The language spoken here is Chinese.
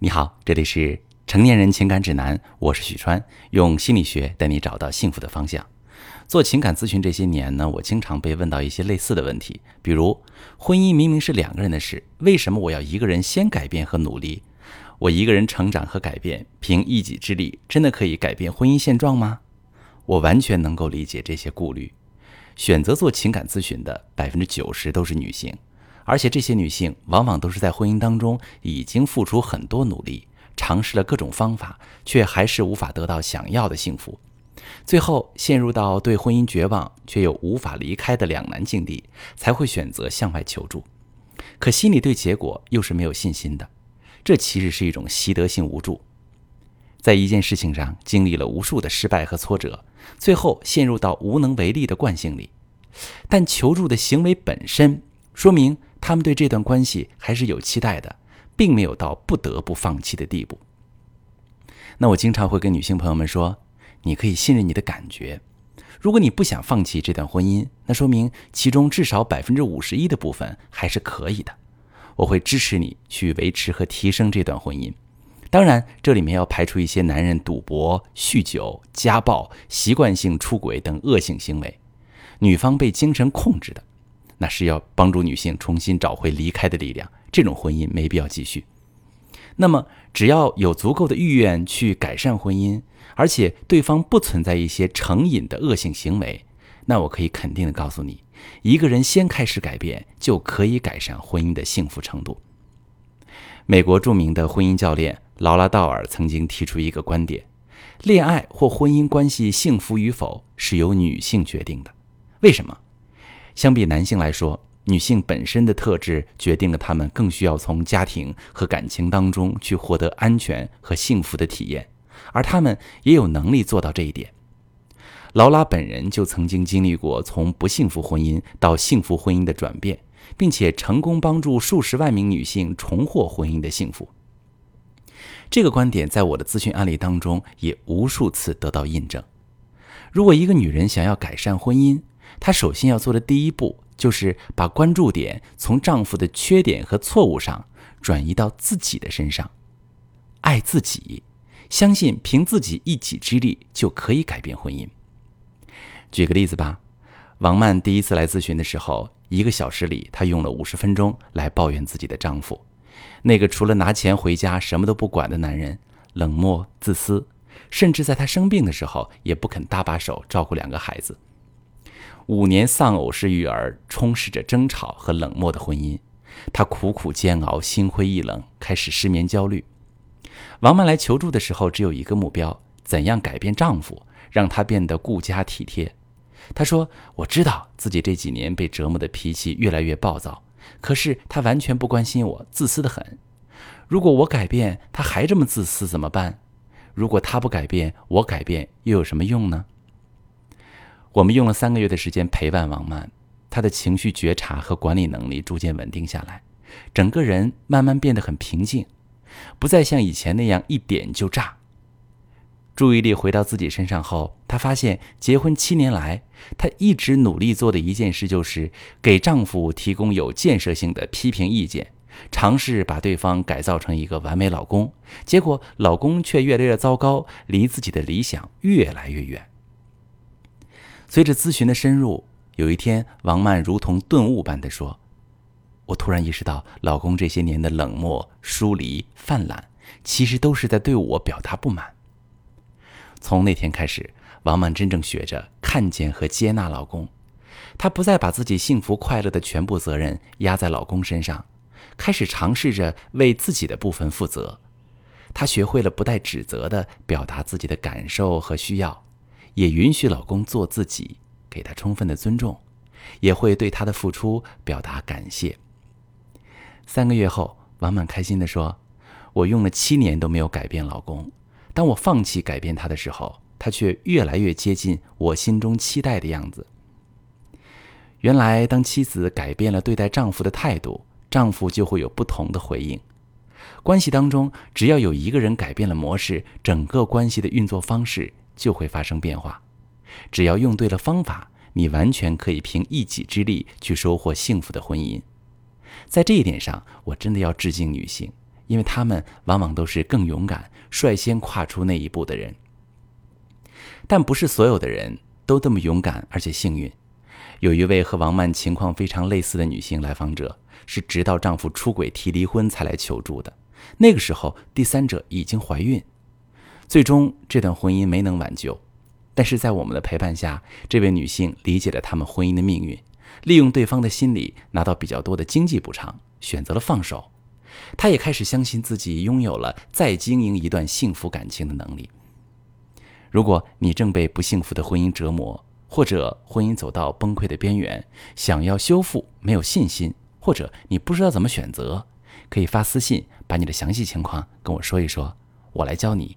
你好，这里是成年人情感指南，我是许川，用心理学带你找到幸福的方向。做情感咨询这些年呢，我经常被问到一些类似的问题，比如婚姻明明是两个人的事，为什么我要一个人先改变和努力？我一个人成长和改变，凭一己之力，真的可以改变婚姻现状吗？我完全能够理解这些顾虑。选择做情感咨询的百分之九十都是女性。而且这些女性往往都是在婚姻当中已经付出很多努力，尝试了各种方法，却还是无法得到想要的幸福，最后陷入到对婚姻绝望却又无法离开的两难境地，才会选择向外求助。可心里对结果又是没有信心的，这其实是一种习得性无助，在一件事情上经历了无数的失败和挫折，最后陷入到无能为力的惯性里。但求助的行为本身说明。他们对这段关系还是有期待的，并没有到不得不放弃的地步。那我经常会跟女性朋友们说：“你可以信任你的感觉。如果你不想放弃这段婚姻，那说明其中至少百分之五十一的部分还是可以的。我会支持你去维持和提升这段婚姻。当然，这里面要排除一些男人赌博、酗酒、家暴、习惯性出轨等恶性行为，女方被精神控制的。”那是要帮助女性重新找回离开的力量，这种婚姻没必要继续。那么，只要有足够的意愿去改善婚姻，而且对方不存在一些成瘾的恶性行为，那我可以肯定的告诉你，一个人先开始改变，就可以改善婚姻的幸福程度。美国著名的婚姻教练劳拉·道尔曾经提出一个观点：恋爱或婚姻关系幸福与否是由女性决定的。为什么？相比男性来说，女性本身的特质决定了她们更需要从家庭和感情当中去获得安全和幸福的体验，而她们也有能力做到这一点。劳拉本人就曾经经历过从不幸福婚姻到幸福婚姻的转变，并且成功帮助数十万名女性重获婚姻的幸福。这个观点在我的咨询案例当中也无数次得到印证。如果一个女人想要改善婚姻，她首先要做的第一步，就是把关注点从丈夫的缺点和错误上转移到自己的身上，爱自己，相信凭自己一己之力就可以改变婚姻。举个例子吧，王曼第一次来咨询的时候，一个小时里她用了五十分钟来抱怨自己的丈夫，那个除了拿钱回家什么都不管的男人，冷漠自私，甚至在她生病的时候也不肯搭把手照顾两个孩子。五年丧偶式育儿，充斥着争吵和冷漠的婚姻，她苦苦煎熬，心灰意冷，开始失眠焦虑。王曼来求助的时候，只有一个目标：怎样改变丈夫，让他变得顾家体贴。她说：“我知道自己这几年被折磨的脾气越来越暴躁，可是他完全不关心我，自私的很。如果我改变，他还这么自私怎么办？如果他不改变，我改变又有什么用呢？”我们用了三个月的时间陪伴王曼，她的情绪觉察和管理能力逐渐稳定下来，整个人慢慢变得很平静，不再像以前那样一点就炸。注意力回到自己身上后，她发现结婚七年来，她一直努力做的一件事就是给丈夫提供有建设性的批评意见，尝试把对方改造成一个完美老公，结果老公却越来越糟糕，离自己的理想越来越远。随着咨询的深入，有一天，王曼如同顿悟般地说：“我突然意识到，老公这些年的冷漠、疏离、泛滥，其实都是在对我表达不满。”从那天开始，王曼真正学着看见和接纳老公，她不再把自己幸福快乐的全部责任压在老公身上，开始尝试着为自己的部分负责。她学会了不带指责的表达自己的感受和需要。也允许老公做自己，给他充分的尊重，也会对他的付出表达感谢。三个月后，王满开心地说：“我用了七年都没有改变老公，当我放弃改变他的时候，他却越来越接近我心中期待的样子。”原来，当妻子改变了对待丈夫的态度，丈夫就会有不同的回应。关系当中，只要有一个人改变了模式，整个关系的运作方式。就会发生变化。只要用对了方法，你完全可以凭一己之力去收获幸福的婚姻。在这一点上，我真的要致敬女性，因为她们往往都是更勇敢、率先跨出那一步的人。但不是所有的人都这么勇敢而且幸运。有一位和王曼情况非常类似的女性来访者，是直到丈夫出轨提离婚才来求助的。那个时候，第三者已经怀孕，最终这段婚姻没能挽救。但是在我们的陪伴下，这位女性理解了他们婚姻的命运，利用对方的心理拿到比较多的经济补偿，选择了放手。她也开始相信自己拥有了再经营一段幸福感情的能力。如果你正被不幸福的婚姻折磨，或者婚姻走到崩溃的边缘，想要修复没有信心，或者你不知道怎么选择，可以发私信把你的详细情况跟我说一说，我来教你